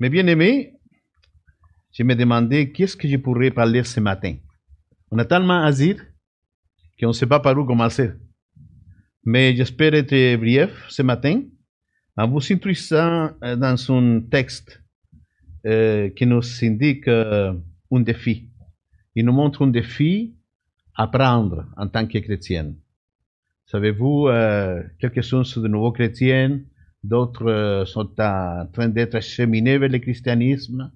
Mes bien-aimés, je me demandais qu'est-ce que je pourrais parler ce matin? On a tellement à dire qu'on ne sait pas par où commencer. Mais j'espère être bref ce matin en vous introduisant euh, dans un texte euh, qui nous indique euh, un défi. Il nous montre un défi à prendre en tant que chrétien. Savez-vous, euh, quelques-uns de nouveaux chrétiens, d'autres euh, sont en train d'être acheminés vers le christianisme,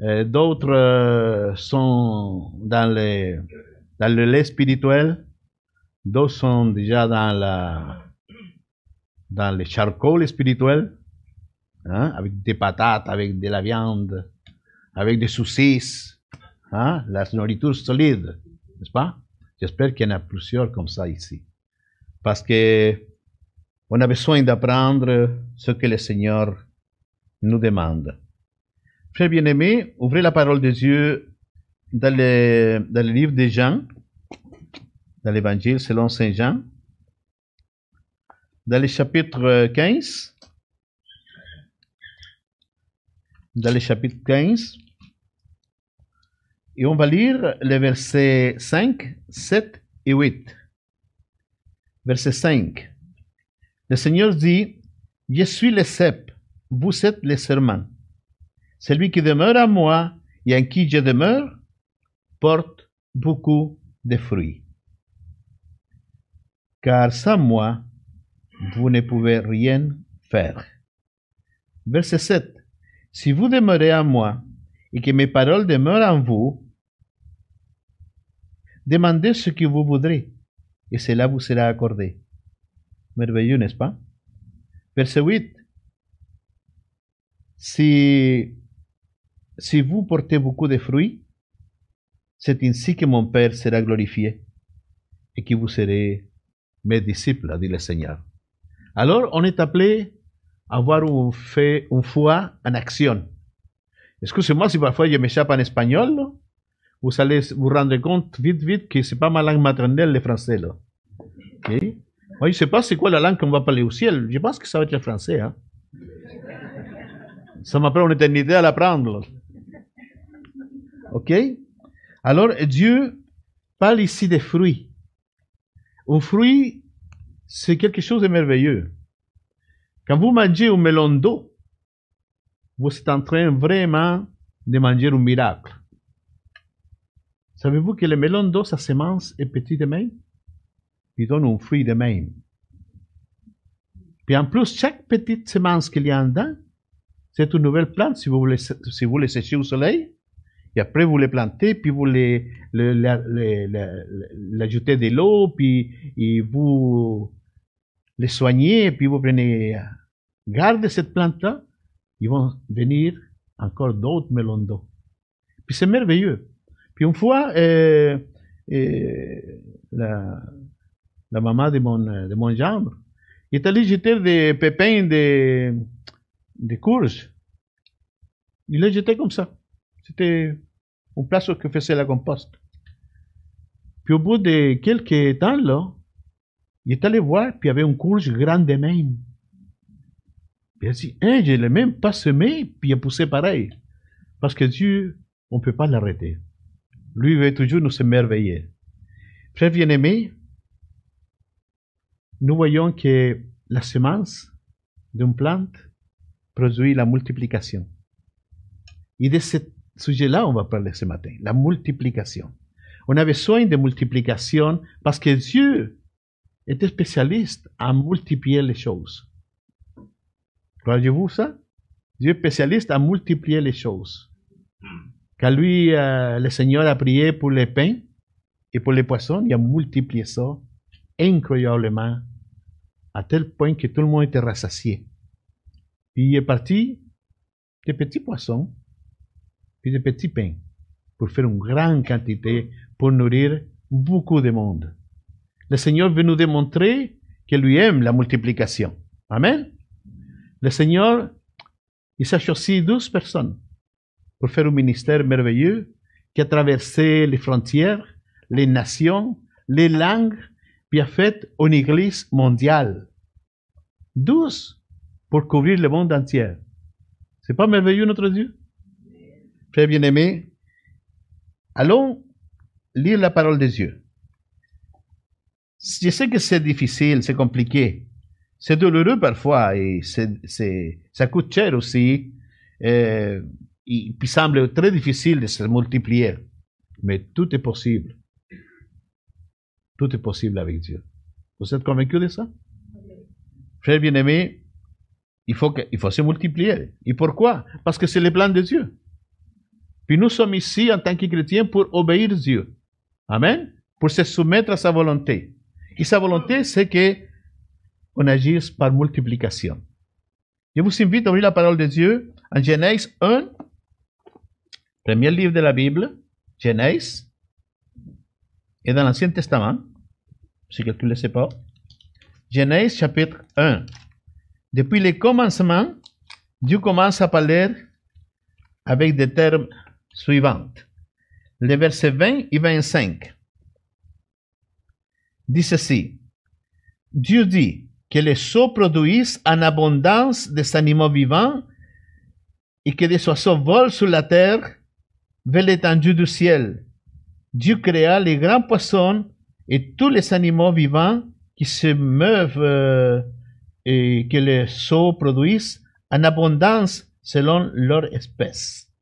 euh, d'autres euh, sont dans le, dans le lait spirituel, d'autres sont déjà dans la dans le charcoal spirituel, hein, avec des patates, avec de la viande, avec des saucisses, hein, la nourriture solide, n'est-ce pas? J'espère qu'il y en a plusieurs comme ça ici. Parce que on a besoin d'apprendre ce que le Seigneur nous demande. Frères bien-aimés, ouvrez la parole de Dieu dans le, dans le livre de Jean, dans l'évangile selon Saint Jean, dans le chapitre 15, dans le chapitre 15, et on va lire les versets 5, 7 et 8. Verset 5. Le Seigneur dit, Je suis le cep, vous êtes les serments. Celui qui demeure à moi et en qui je demeure porte beaucoup de fruits. Car sans moi, vous ne pouvez rien faire. Verset 7. Si vous demeurez à moi et que mes paroles demeurent en vous, demandez ce que vous voudrez et cela vous sera accordé. Merveilleux, n'est-ce pas? Verset 8. Si, si vous portez beaucoup de fruits, c'est ainsi que mon Père sera glorifié et que vous serez mes disciples, dit le Seigneur. Alors, on est appelé à avoir un, fait, une foi en action. Excusez-moi si parfois je m'échappe en espagnol, vous allez vous rendre compte vite, vite que c'est pas ma langue maternelle, le français. Là. Ok? Moi, je sais pas c'est quoi la langue qu'on va parler au ciel. Je pense que ça va être le français. Hein? Ça m'a pris une éternité à l'apprendre. Ok? Alors, Dieu parle ici des fruits. Un fruit, c'est quelque chose de merveilleux. Quand vous mangez un melon d'eau, vous êtes en train vraiment de manger un miracle. Savez-vous que le melon d'eau, sa semence est petite même? Il donne un fruit de même. Puis en plus, chaque petite semence qu'il y a en dedans, c'est une nouvelle plante si vous voulez, si vous les séchez au soleil. Et après, vous les plantez, puis vous les, le- la- le- le- l'ajoutez de l'eau, puis vous les soignez, puis vous prenez garde de cette plante-là, ils vont venir encore d'autres melons d'eau. Puis c'est merveilleux. Puis une fois, euh, euh, la, la maman de mon, de mon gendre est allée jeter des pépins de, de courge. Il les jetait comme ça. C'était un place que faisait la compost. Puis au bout de quelques temps, là, il est allé voir, puis il y avait une courge grande de même. Il a dit, hein, je l'ai même pas semé, puis il a poussé pareil. Parce que Dieu, on ne peut pas l'arrêter. Lui veut toujours nous émerveiller. Frères bien-aimés, nous voyons que la semence d'une plante produit la multiplication. Et de ce sujet-là, on va parler ce matin, la multiplication. On a besoin de multiplication parce que Dieu était spécialiste à multiplier les choses. Croyez-vous ça? Dieu est spécialiste à multiplier les choses. Quand lui, euh, le Seigneur a prié pour les pains et pour les poissons, il a multiplié ça incroyablement à tel point que tout le monde était rassasié. Puis il est parti des petits poissons puis des petits pains pour faire une grande quantité pour nourrir beaucoup de monde. Le Seigneur veut nous démontrer qu'il lui aime la multiplication. Amen. Le Seigneur, il s'est choisi douze personnes pour faire un ministère merveilleux qui a traversé les frontières, les nations, les langues, a fait une église mondiale. Douze pour couvrir le monde entier. C'est pas merveilleux notre Dieu? Frère bien-aimé, allons lire la parole de Dieu. Je sais que c'est difficile, c'est compliqué, c'est douloureux parfois et c'est, ça coûte cher aussi. Euh, puis semble très difficile de se multiplier. Mais tout est possible. Tout est possible avec Dieu. Vous êtes convaincu de ça? Frère bien-aimé, il faut, que, il faut se multiplier. Et pourquoi? Parce que c'est le plan de Dieu. Puis nous sommes ici en tant que chrétiens pour obéir Dieu. Amen? Pour se soumettre à sa volonté. Et sa volonté, c'est que on agisse par multiplication. Je vous invite à ouvrir la parole de Dieu en Genèse 1, premier livre de la Bible, Genèse, et dans l'Ancien Testament, si quelqu'un ne le sait pas. Genèse chapitre 1. Depuis le commencement, Dieu commence à parler avec des termes suivants. Les versets 20 et 25 dit ceci. Dieu dit que les sots produisent en abondance des animaux vivants et que des oiseaux volent sur la terre vers l'étendue du ciel. Dieu créa les grands poissons et tous les animaux vivants qui se meuvent euh, et que les sots produisent en abondance selon leur espèce.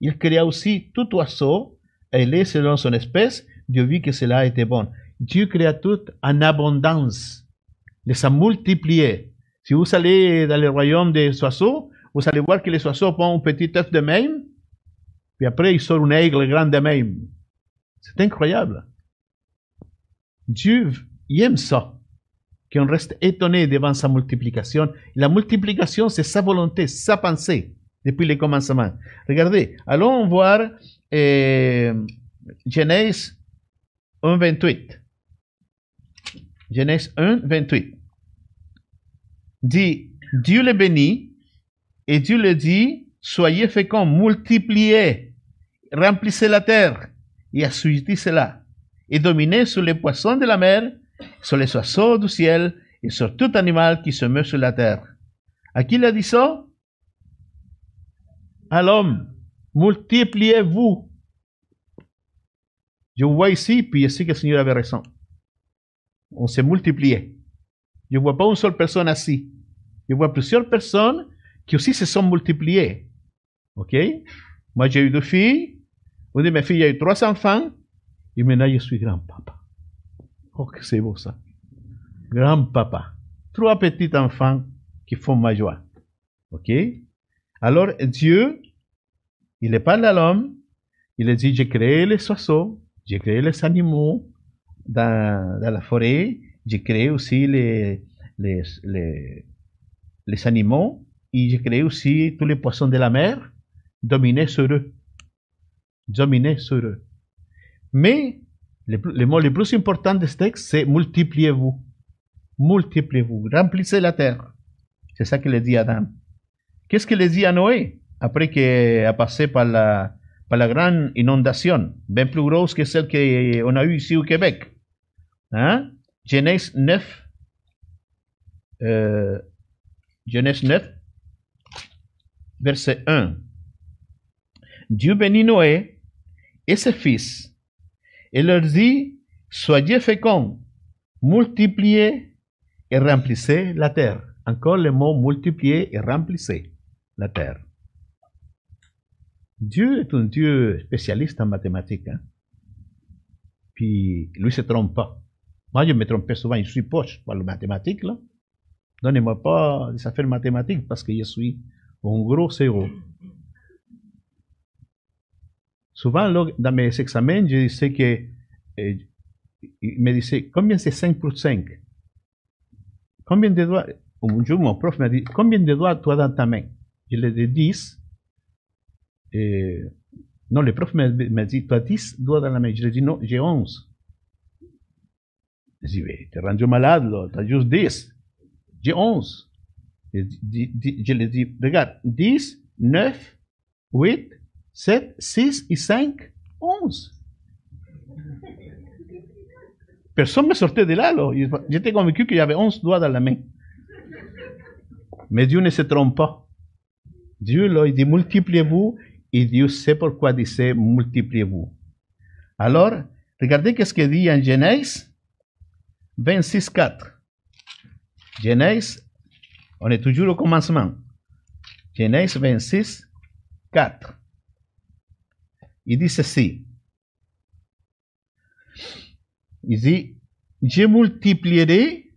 Il créa aussi tout oiseau et les selon son espèce. Dieu vit que cela était bon. Dieu créa tout en abondance. Les a multiplié. Si vous allez dans le royaume des oiseaux, vous allez voir que les oiseaux font un petit œuf de même, puis après il sort une aigle grande de même. C'est incroyable. Dieu aime ça, qu'on reste étonné devant sa multiplication. La multiplication, c'est sa volonté, sa pensée, depuis le commencement. Regardez, allons voir euh, Genèse 1, 28. Genèse 1, 28. Dit, Dieu le bénit, et Dieu le dit, soyez féconds, multipliez, remplissez la terre, et assujettissez-la, et dominez sur les poissons de la mer, sur les oiseaux du ciel, et sur tout animal qui se meut sur la terre. À qui il a dit ça? À l'homme. Multipliez-vous. Je vois ici, puis je sais que le Seigneur avait raison. On s'est multiplié. Je ne vois pas une seule personne assis. Je vois plusieurs personnes qui aussi se sont multipliées. OK? Moi, j'ai eu deux filles. Une de mes filles a eu trois enfants. Et maintenant, je suis grand-papa. Oh, que c'est beau ça. Grand-papa. Trois petits enfants qui font ma joie. OK? Alors, Dieu, il parle à l'homme. Il dit, j'ai créé les oiseaux, j'ai créé les animaux dans, la forêt, j'ai créé aussi les, animaux et j'ai créé aussi tous les poissons de la mer, dominer sur eux. Dominer sur eux. Mais le, le mot le plus important de ce texte, c'est multipliez-vous. Multipliez-vous. Remplissez la terre. C'est ça qu'il dit à Adam. Qu'est-ce qu'il dit à Noé après qu'il a passé par la, par la grande inondation, bien plus grosse que celle qu'on a eue ici au Québec? Hein? Genèse 9, euh, Genèse 9, verset 1. Dieu bénit Noé et ses fils et leur dit, soyez féconds, multipliez et remplissez la terre. Encore le mot multiplier et remplissez la terre. Dieu est un Dieu spécialiste en mathématiques. Hein? Puis lui se trompe pas. Moi, je me trompais souvent, je suis poche pour les mathématiques. Donnez-moi pas des affaires mathématiques parce que je suis un gros zéro. Souvent, dans mes examens, je disais que, eh, me disait, combien c'est 5 pour 5 Combien de doigts? Un jour, mon prof m'a dit, combien de doigts tu as dans ta main? Je lui ai dit 10. Et, non, le prof m'a dit, tu as 10 doigts dans la main. Je lui ai dit, non, j'ai 11. Je dit, te rendu malade, tu as juste 10. J'ai 11. Je, je lui ai dit, regarde, 10, 9, 8, 7, 6 et 5, 11. Personne ne me sortait de là. J'étais convaincu qu'il y avait 11 doigts dans la main. Mais Dieu ne se trompe pas. Dieu leur dit multipliez-vous et Dieu sait pourquoi il dit multipliez-vous. Alors, regardez qu'est-ce qu'il dit en Genèse 26, 4. Genèse, on est toujours au commencement. Genèse 26, 4. Il dit ceci. Il dit, je multiplierai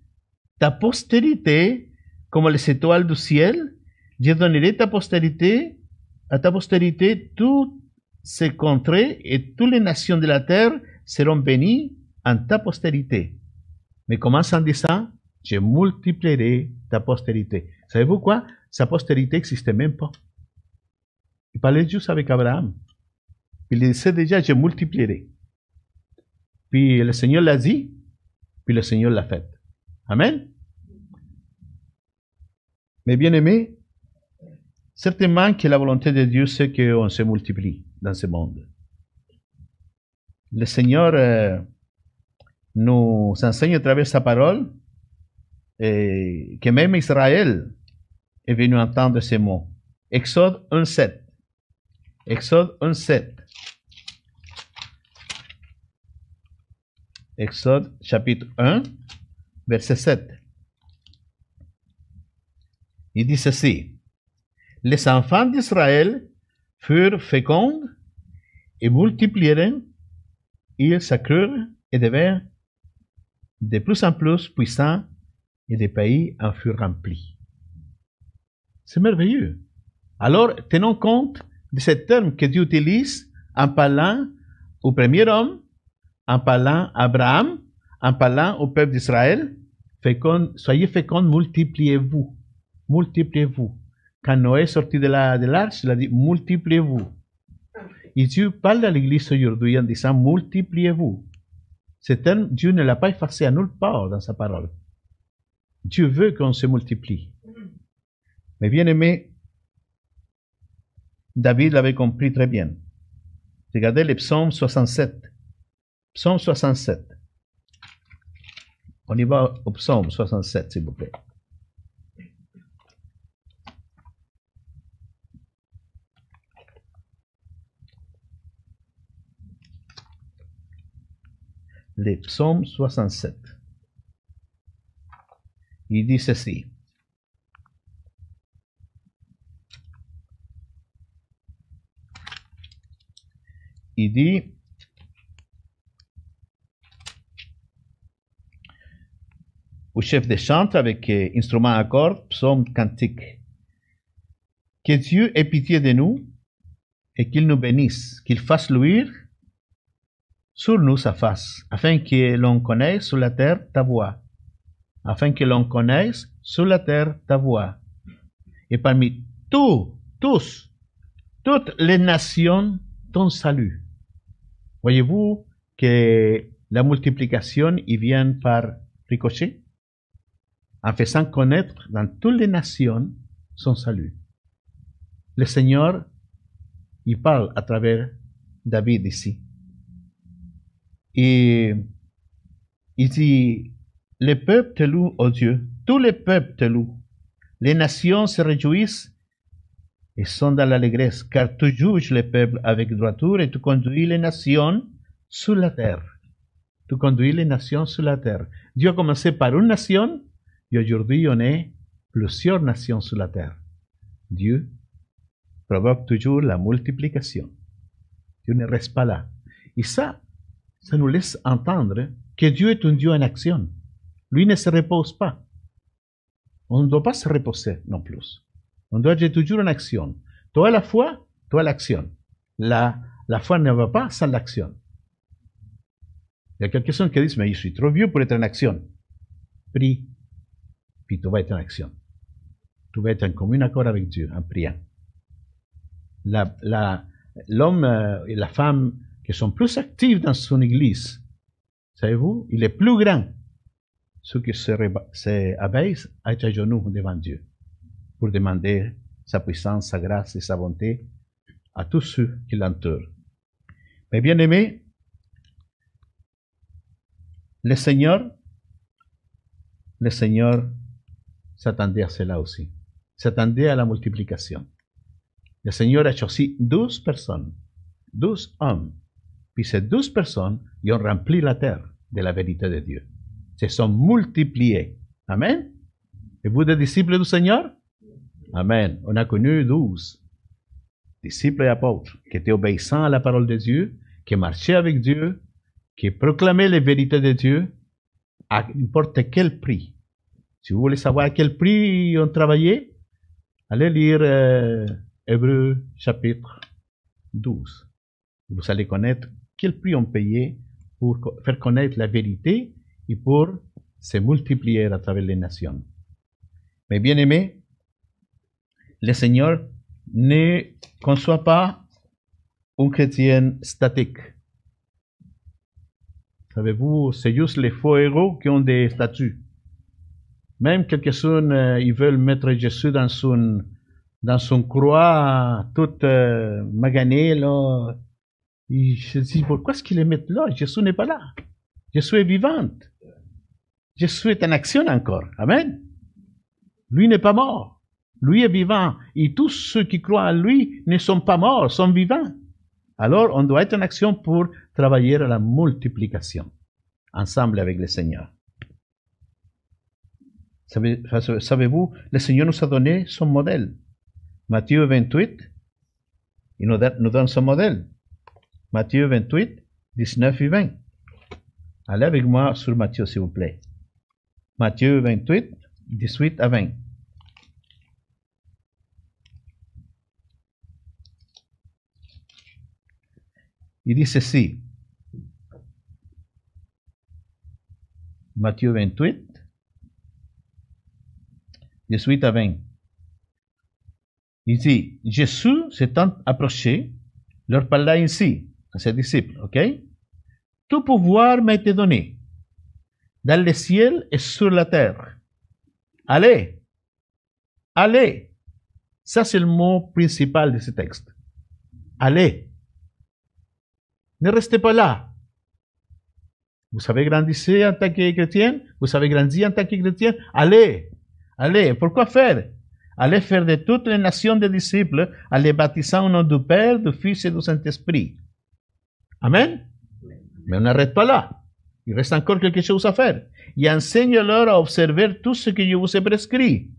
ta postérité comme les étoiles du ciel, je donnerai ta postérité, à ta postérité toutes ces contrées et toutes les nations de la terre seront bénies en ta postérité. Mais commence en disant, je multiplierai ta postérité. Savez-vous quoi? Sa postérité n'existait même pas. Il parlait juste avec Abraham. Il disait déjà, je multiplierai. Puis le Seigneur l'a dit, puis le Seigneur l'a fait. Amen. Mais bien aimé, certainement que la volonté de Dieu, c'est qu'on se multiplie dans ce monde. Le Seigneur euh, nous enseigne à travers sa parole et que même Israël est venu entendre ces mots. Exode 1.7. Exode 1.7. Exode chapitre 1, verset 7. Il dit ceci. Les enfants d'Israël furent féconds et multiplièrent, ils s'accrurent et devinrent de plus en plus puissants et des pays en furent remplis. C'est merveilleux. Alors, tenons compte de ce terme que Dieu utilise en parlant au premier homme, en parlant à Abraham, en parlant au peuple d'Israël. soyez féconds, multipliez-vous. Multipliez-vous. Quand Noé est sorti de l'arche, il a dit multipliez-vous. Et Dieu parle à l'église aujourd'hui en disant multipliez-vous. Ce terme, Dieu ne l'a pas effacé à nulle part dans sa parole. Dieu veut qu'on se multiplie. Mais bien aimé, David l'avait compris très bien. Regardez le psaume 67. Psaume 67. On y va au psaume 67, s'il vous plaît. Le psaume 67. Il dit ceci. Il dit, au chef de chante avec euh, instrument à cordes, psaume cantique. Que Dieu ait pitié de nous et qu'il nous bénisse, qu'il fasse luire sur nous sa face, afin que l'on connaisse sur la terre ta voix, afin que l'on connaisse sur la terre ta voix. Et parmi tous, tous, toutes les nations, ton salut. Voyez-vous que la multiplication y vient par ricochet, en faisant connaître dans toutes les nations son salut. Le Seigneur y parle à travers David ici. Et il dit, les peuples te louent, oh Dieu, tous les peuples te louent. Les nations se réjouissent et sont dans l'allégresse, car tu juges les peuples avec droiture et tu conduis les nations sur la terre. Tu conduis les nations sur la terre. Dieu a commencé par une nation et aujourd'hui on est plusieurs nations sur la terre. Dieu provoque toujours la multiplication. Dieu ne reste pas là. Et ça, ça nous laisse entendre que Dieu est un Dieu en action. Lui ne se repose pas. On ne doit pas se reposer non plus. On doit être toujours en action. Toi la foi, toi l'action. La, la foi ne va pas sans l'action. Il y a quelques-uns qui disent, mais je suis trop vieux pour être en action. Prie, puis tu vas être en action. Tu vas être en commun accord avec Dieu en priant. L'homme la, et la femme qui sont plus actifs dans son église, savez-vous, il est plus grand. Ceux qui s'abaissent à être à genoux devant Dieu pour demander sa puissance, sa grâce et sa bonté à tous ceux qui l'entourent. Mais bien aimé, le Seigneur, le Seigneur s'attendait à cela aussi. S'attendait à la multiplication. le Seigneur a choisi douze personnes, douze hommes. Puis ces douze personnes, ils ont rempli la terre de la vérité de Dieu. Se sont multipliés. Amen. Et vous des disciples du Seigneur? Amen. On a connu douze disciples et apôtres qui étaient obéissants à la parole de Dieu, qui marchaient avec Dieu, qui proclamaient les vérités de Dieu à n'importe quel prix. Si vous voulez savoir à quel prix ils ont travaillé, allez lire euh, chapitre 12. Vous allez connaître quel prix ont payé pour faire connaître la vérité et pour se multiplier à travers les nations. Mais bien aimé, le Seigneur ne conçoit pas un chrétien statique. Savez-vous, c'est juste les faux héros qui ont des statuts. Même quelques-uns, euh, ils veulent mettre Jésus dans son, dans son croix, toute euh, maganée, là. Ils se disent, pourquoi est-ce qu'ils les mettent là? Jésus n'est pas là. Jésus est vivante. Jésus est en action encore. Amen. Lui n'est pas mort. Lui est vivant. Et tous ceux qui croient en lui ne sont pas morts, sont vivants. Alors, on doit être en action pour travailler à la multiplication, ensemble avec le Seigneur. Savez-vous, le Seigneur nous a donné son modèle. Matthieu 28, il nous donne son modèle. Matthieu 28, 19 et 20. Allez avec moi sur Matthieu, s'il vous plaît. Matthieu 28, 18 à 20. Il dit ceci. Matthieu 28, 18 à 20. Il dit, Jésus s'étant approché, leur parla ainsi à ses disciples, ok? Tout pouvoir m'a été donné dans le ciel et sur la terre. Allez, allez. Ça, c'est le mot principal de ce texte. Allez. Ne restez pas là. Vous savez grandir en tant que chrétien? Vous savez grandir en tant que chrétien? Allez. Allez. Pourquoi faire? Allez faire de toutes les nations des disciples, en les baptisant au nom du Père, du Fils et du Saint-Esprit. Amen? Mais on n'arrête pas là. Il reste encore quelque chose à faire. Et enseigne-leur à observer tout ce que je vous ai prescrit.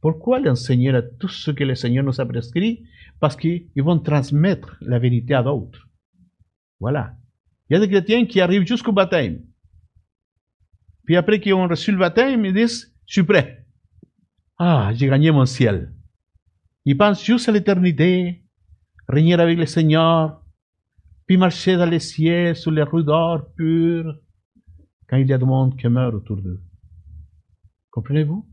Pourquoi l'enseigner à tout ce que le Seigneur nous a prescrit? Parce qu'ils vont transmettre la vérité à d'autres. Voilà. Il y a des chrétiens qui arrivent jusqu'au baptême. Puis après qu'ils ont reçu le baptême, ils disent, je suis prêt. Ah, j'ai gagné mon ciel. Ils pensent juste à l'éternité, régner avec le Seigneur, puis marcher dans les cieux sur les rues d'or pures, quand il y a du monde qui meurt autour d'eux. Comprenez-vous?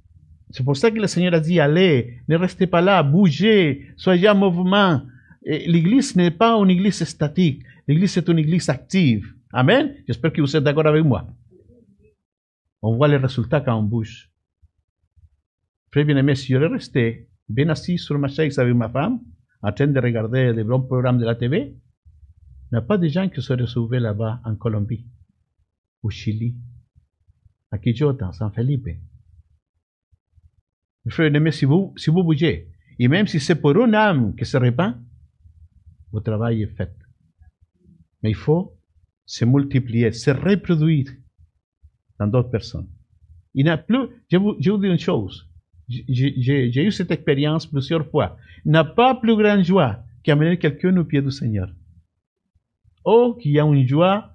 C'est pour ça que le Seigneur a dit, allez, ne restez pas là, bougez, soyez en mouvement. L'église n'est pas une église statique, l'église est une église active. Amen? J'espère que vous êtes d'accord avec moi. On voit les résultats quand on bouge. Frère bien-aimé, si j'aurais resté bien assis sur ma chaise avec ma femme, en train de regarder les bons programmes de la TV, il n'y a pas de gens qui seraient sauvés là-bas en Colombie, au Chili, à Quijota, San Felipe. Frère bien-aimé, si vous, si vous bougez, et même si c'est pour une âme qui se répand, votre travail est fait. Mais il faut se multiplier, se reproduire dans d'autres personnes. Il n'y a plus, je vous dis une chose, j'ai eu cette expérience plusieurs fois. Il n'a pas plus grande joie qu'amener quelqu'un au pied du Seigneur. Oh, qu'il y a une joie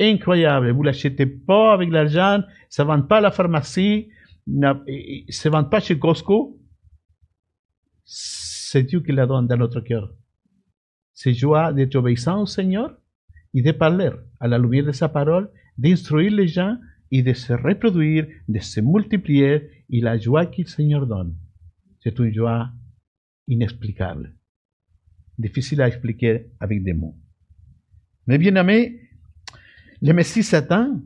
incroyable. Vous l'achetez pas avec l'argent, ça ne vend pas à la pharmacie, ça ne vend pas chez Costco. C'est Dieu qui la donne dans notre cœur. C'est joie d'être obéissant au Seigneur et de parler à la lumière de sa parole, d'instruire les gens et de se reproduire, de se multiplier et la joie que le Seigneur donne, c'est une joie inexplicable, difficile à expliquer avec des mots. Mais bien aimé, le Messie s'attend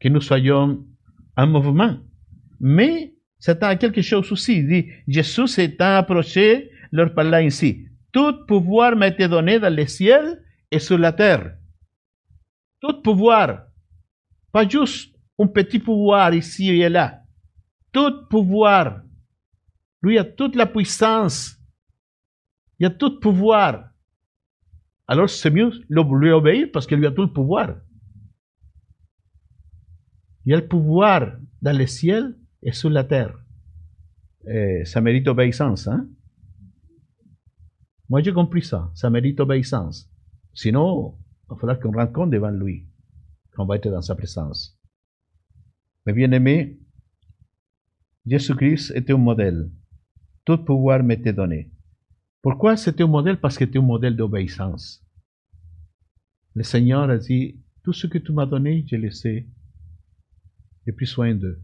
que nous soyons en mouvement. Mais Satan a quelque chose aussi. Il dit, Jésus s'étant approché, leur parla ainsi. Tout pouvoir été donné dans les ciels et sur la terre. Tout pouvoir. Pas juste un petit pouvoir ici et là tout pouvoir. Lui a toute la puissance Il a tout pouvoir. Alors c'est mieux lui obéir parce qu'il lui a tout le pouvoir. Il a le pouvoir dans le ciel et sur la terre. Et ça mérite obéissance, hein? Moi j'ai compris ça. Ça mérite obéissance. Sinon, il va falloir qu'on rende compte devant lui, qu'on va être dans sa présence. Mais bien aimé, Jésus-Christ était un modèle. Tout pouvoir m'était donné. Pourquoi c'était un modèle? Parce que c'était un modèle d'obéissance. Le Seigneur a dit, tout ce que tu m'as donné, je le sais. J'ai pris soin d'eux.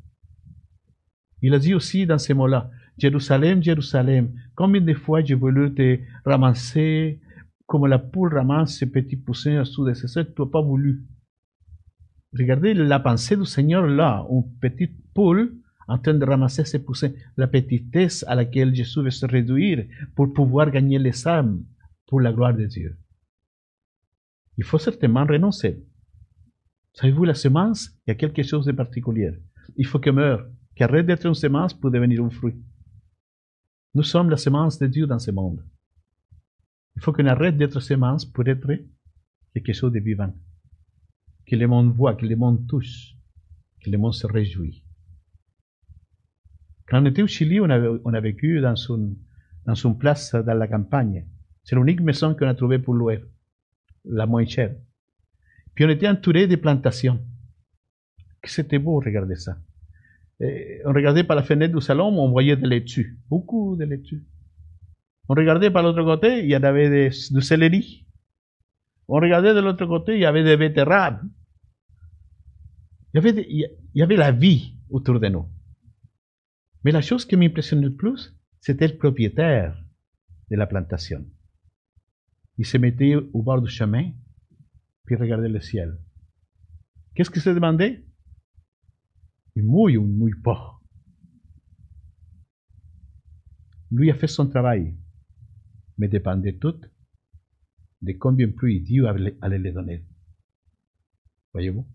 Il a dit aussi dans ces mots-là, Jérusalem, Jérusalem, combien de fois j'ai voulu te ramasser comme la poule ramasse ses petits poussins sous des aisselles, tu n'as pas voulu. Regardez la pensée du Seigneur là, une petite poule en train de ramasser ses poussins, la petitesse à laquelle Jésus veut se réduire pour pouvoir gagner les âmes pour la gloire de Dieu. Il faut certainement renoncer. Savez-vous, la semence, il y a quelque chose de particulier. Il faut qu'elle meure, qu'elle arrête d'être une semence pour devenir un fruit. Nous sommes la semence de Dieu dans ce monde. Il faut qu'on arrête d'être semence pour être quelque chose de vivant. Que le monde voit, que le monde touche, que le monde se réjouit. Quand on était au Chili, on a, vécu dans une, place dans la campagne. C'est l'unique maison qu'on a trouvée pour louer, la moins chère. Puis on était entouré de plantations. C'était beau, regarder ça. on regardait par la fenêtre du salon, on voyait des laitues, beaucoup de laitues. On regardait par l'autre côté, il y avait du céleri. On regardait de l'autre côté, il y avait des betteraves. Il y avait, il y avait la vie autour de nous. Mais la chose qui m'impressionnait le plus, c'était le propriétaire de la plantation. Il se mettait au bord du chemin, puis regardait le ciel. Qu'est-ce qu'il se demandait? Il mouille ou il mouille pas Lui a fait son travail, mais dépendait tout de combien de pluie Dieu allait les donner. Voyez-vous?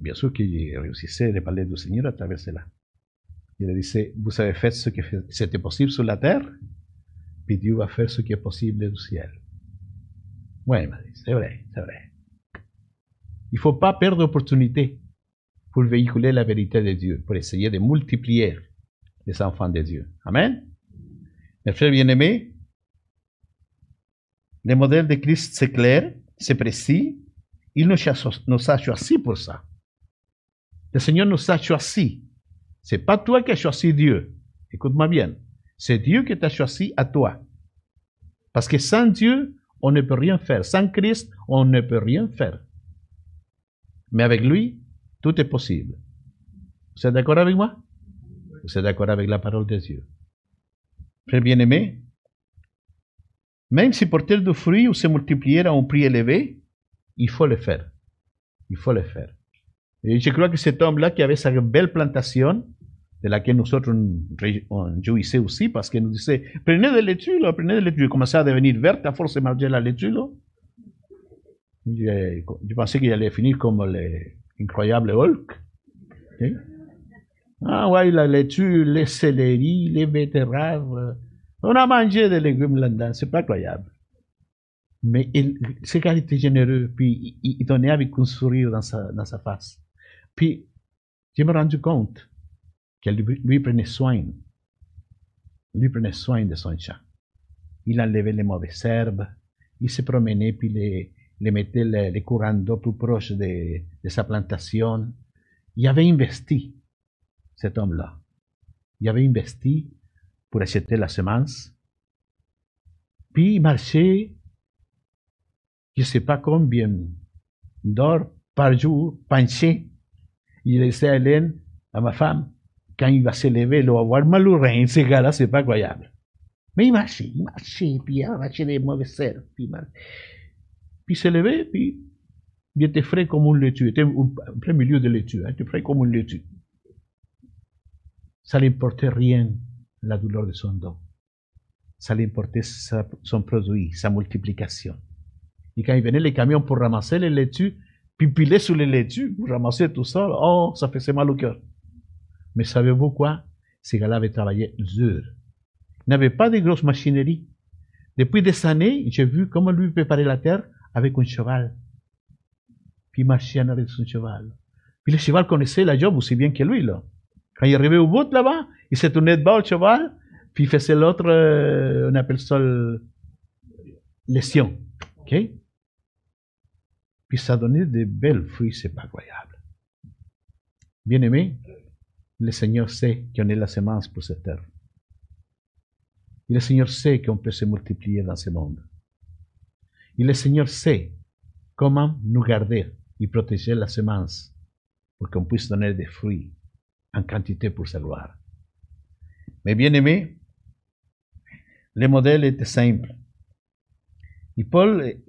Bien sûr qu'il réussissait à parler du Seigneur à travers cela. Il disait, vous avez fait ce qui c'était possible sur la terre, puis Dieu va faire ce qui est possible du ciel. Oui, c'est vrai, c'est vrai. Il ne faut pas perdre l'opportunité pour véhiculer la vérité de Dieu, pour essayer de multiplier les enfants de Dieu. Amen. Mes frères bien-aimés, le modèle de Christ, c'est clair, c'est précis. Il nous a choisi pour ça. Le Seigneur nous a choisi c'est pas toi qui as choisi Dieu. Écoute-moi bien. C'est Dieu qui t'a choisi à toi. Parce que sans Dieu, on ne peut rien faire. Sans Christ, on ne peut rien faire. Mais avec lui, tout est possible. Vous êtes d'accord avec moi? Vous êtes d'accord avec la parole de Dieu Frère bien-aimé, même si porter du fruit ou se multiplier à un prix élevé, il faut le faire. Il faut le faire. Et je crois que cet homme-là qui avait sa belle plantation, de laquelle nous autres on jouissait aussi, parce qu'il nous disait, prenez de là, prenez de laitue. Il commençait à devenir verte à force de manger la. Là. Je, je pensais qu'il allait finir comme l'incroyable Hulk. Ah ouais, la laitue, les céleri, les betteraves. On a mangé des légumes là-dedans, c'est pas incroyable. Mais il, c'est qu'il était généreux, puis il, il, donnait avec un sourire dans sa, dans sa face. Puis, je me rendu compte qu'elle lui prenait soin. Lui prenait soin de son chat? Il enlevait les mauvaises herbes, il se promenait puis les, les mettait les, courants d'eau plus proches de, sa plantation. Il avait investi, cet homme-là. Il avait investi pour acheter la semence. Puis il marchait, je ne sais pas combien d'heures par jour, penché. Il disait à Hélène, à ma femme, quand il va se lever, il va avoir mal au rein, ce gars-là, c'est pas incroyable. Mais il marchait, il marchait, puis il marchait les mauvaises herbes, puis il. Puis il s'est levé, puis il était frais comme un laitue, il était en plein milieu de laitue, hein, il était frais comme un laitue. Ça n'importait rien, la douleur de son dos. Ça l'importait son produit, sa multiplication. Et quand il venait les camions pour ramasser les laitues, puis piler sur les laitues, pour ramasser tout ça, oh, ça faisait mal au cœur. Mais savez-vous quoi Ces gars-là avaient travaillé dur. Ils n'avaient pas de grosses machineries. Depuis des années, j'ai vu comment lui préparer la terre avec un cheval. Puis il marchait en arrière son cheval. Puis le cheval connaissait la job aussi bien que lui. Là. Quand il arrivait au bout là-bas, il se tournait de bas au cheval, puis il faisait l'autre, euh, on appelle ça le-? Puis donnait de belles fruits, c'est pas incroyable. Bien aimé, le Seigneur sait qu'on est la semence pour cette terre. Et le Seigneur sait qu'on peut se multiplier dans ce monde. Et le Seigneur sait comment nous garder et protéger la semence pour qu'on puisse donner des fruits en quantité pour sa gloire. Mais bien aimé, le modèle était simple. Et Paul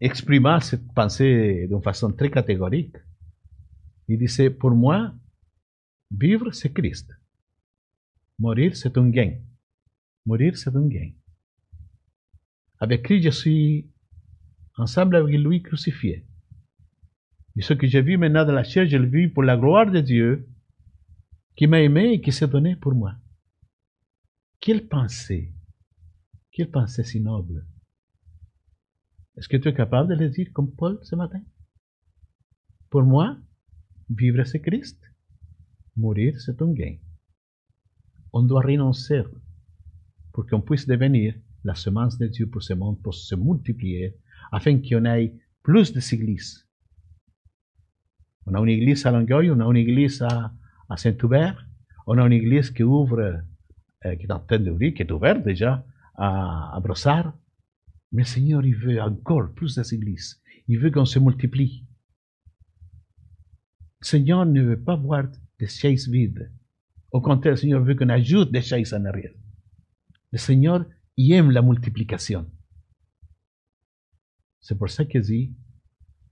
exprima cette pensée d'une façon très catégorique. Il disait, pour moi, vivre c'est Christ. Mourir c'est un gain. Mourir c'est un gain. Avec Christ, je suis ensemble avec lui crucifié. Et ce que j'ai vu maintenant de la chair, je le vis pour la gloire de Dieu qui m'a aimé et qui s'est donné pour moi. Quelle pensée, quelle pensée si noble. Est-ce que tu es capable de le dire comme Paul ce matin? Pour moi, vivre c'est Christ, mourir c'est un gain. On doit renoncer pour qu'on puisse devenir la semence de Dieu pour ce monde, pour se multiplier, afin en ait plus de églises. On a une église à Longueuil, on a une église à, à Saint-Hubert, on a une église qui ouvre, euh, qui est en train d'ouvrir, qui est ouverte déjà à, à Brossard. Mais Seigneur, il veut encore plus d'églises. Il veut qu'on se multiplie. Seigneur ne veut pas voir des chaises vides. Au contraire, le Seigneur veut qu'on ajoute des chaises en arrière. Le Seigneur, il aime la multiplication. C'est pour ça qu'il dit,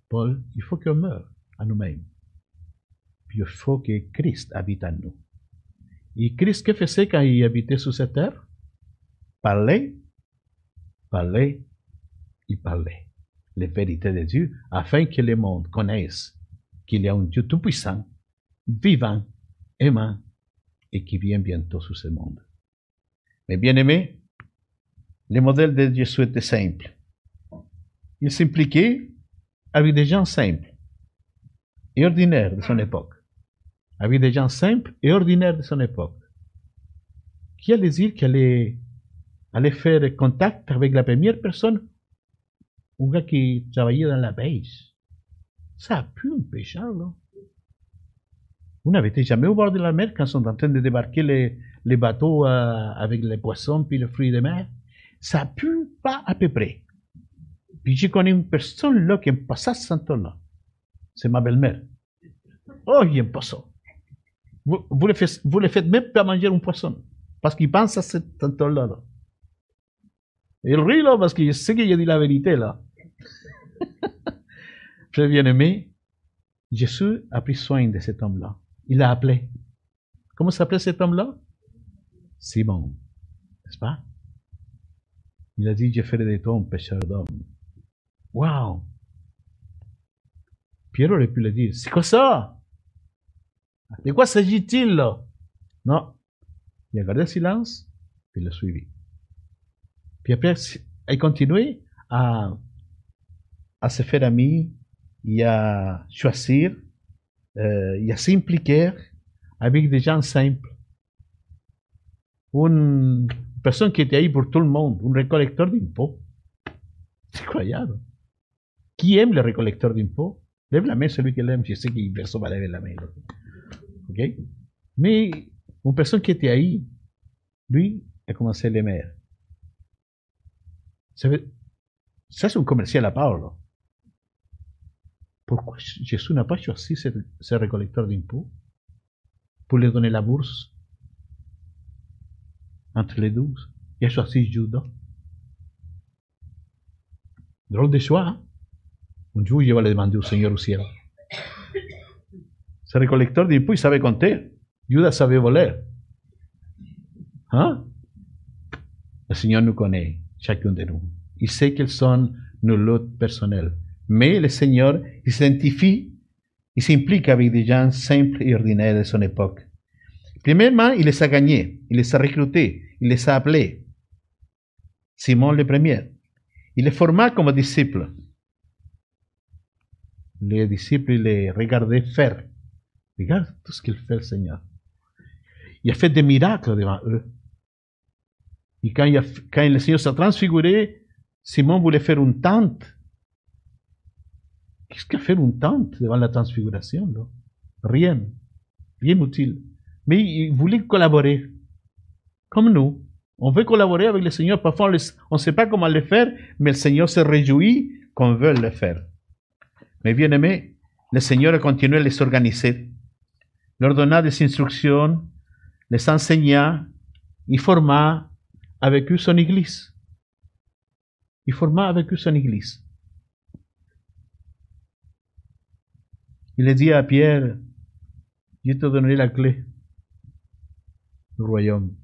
Paul, il faut qu'on meure à nous-mêmes. Puis il faut que Christ habite en nous. Et Christ, que faisait quand il habitait sur cette terre? Parler, parler et parler les vérités de Dieu afin que le monde connaisse qu'il y a un Dieu tout-puissant, vivant, aimant et qui vient bientôt sur ce monde. Mais bien aimé, le modèle de Jésus était simple. Il s'impliquait avec des gens simples et ordinaires de son époque. Avec des gens simples et ordinaires de son époque. Qui allait dire qu'il allait, allait faire contact avec la première personne un gars qui travaillait dans la pêche. Ça a pu un pêcheur, là. Vous n'avez jamais au bord de la mer quand ils sont en train de débarquer les, les bateaux avec les poissons puis les fruits de mer? Ça a pu pas à peu près. Puis j'ai connu une personne là qui aime pas ça, ce temps-là. C'est ma belle-mère. Oh, il aime pas. Vous, vous, le faites, même pas manger un poisson. Parce qu'il pense à ce temps-là. Là. Il rit là parce qu'il sait qu'il a dit la vérité là. Très bien aimé, Jésus a pris soin de cet homme-là. Il l'a appelé. Comment s'appelait cet homme-là? Simon. N'est-ce pas? Il a dit, je ferai de toi un pêcheur d'hommes. Wow! Pierre aurait pu le dire, c'est quoi ça? De quoi s'agit-il là? Non. Il a gardé le silence, puis il l'a suivi. Puis après, il a continué à, se faire ami, et à choisir, euh, et à s'impliquer avec des gens simples. Une personne qui était ahí pour tout le monde, un récollecteur d'impôts. C'est incroyable. Qui aime le récollecteur d'impôts? Lève la main celui qui l'aime, je sais qu'il personne va lever la main. OK? Mais une personne qui était ahí, lui, a commencé à l'aimer. Ça, veut, ça c'est un commercial à part. Là. Pourquoi Jésus n'a pas choisi ce, ce récollecteur d'impôts pour lui donner la bourse entre les douze Il a choisi Judas. Drôle de choix. Hein? Un jour, il va le demander au Seigneur au ciel. Ce récollecteur d'impôts, il savait compter. Judas savait voler. Hein? Le Seigneur nous connaît, chacun de nous. Il sait quelles sont nos luttes personnelles. Mais le Seigneur, il s'identifie, il s'implique avec des gens simples et ordinaires de son époque. Premièrement, il les a gagnés, il les a recrutés, il les a appelés. Simon le premier. Il les forma comme disciples. Les disciples les regardaient faire. Regarde tout ce qu'il fait le Seigneur. Il a fait des miracles devant eux. Et quand, le Seigneur s'est transfiguré, Simon voulait faire une tente. Qu'est-ce qu'a fait une tente devant la transfiguration? Rien. Rien utile. Mais il voulait collaborer. Comme nous. On veut collaborer avec le Seigneur. Parfois, on ne sait pas comment le faire, mais le Seigneur se réjouit qu'on veut le faire. Mais bien aimé, le Seigneur a continué à les organiser, leur donna des instructions, les enseigna, il forma avec eux son église. Il forma avec eux son église. Il a dit à Pierre, je te donnerai la clé du royaume.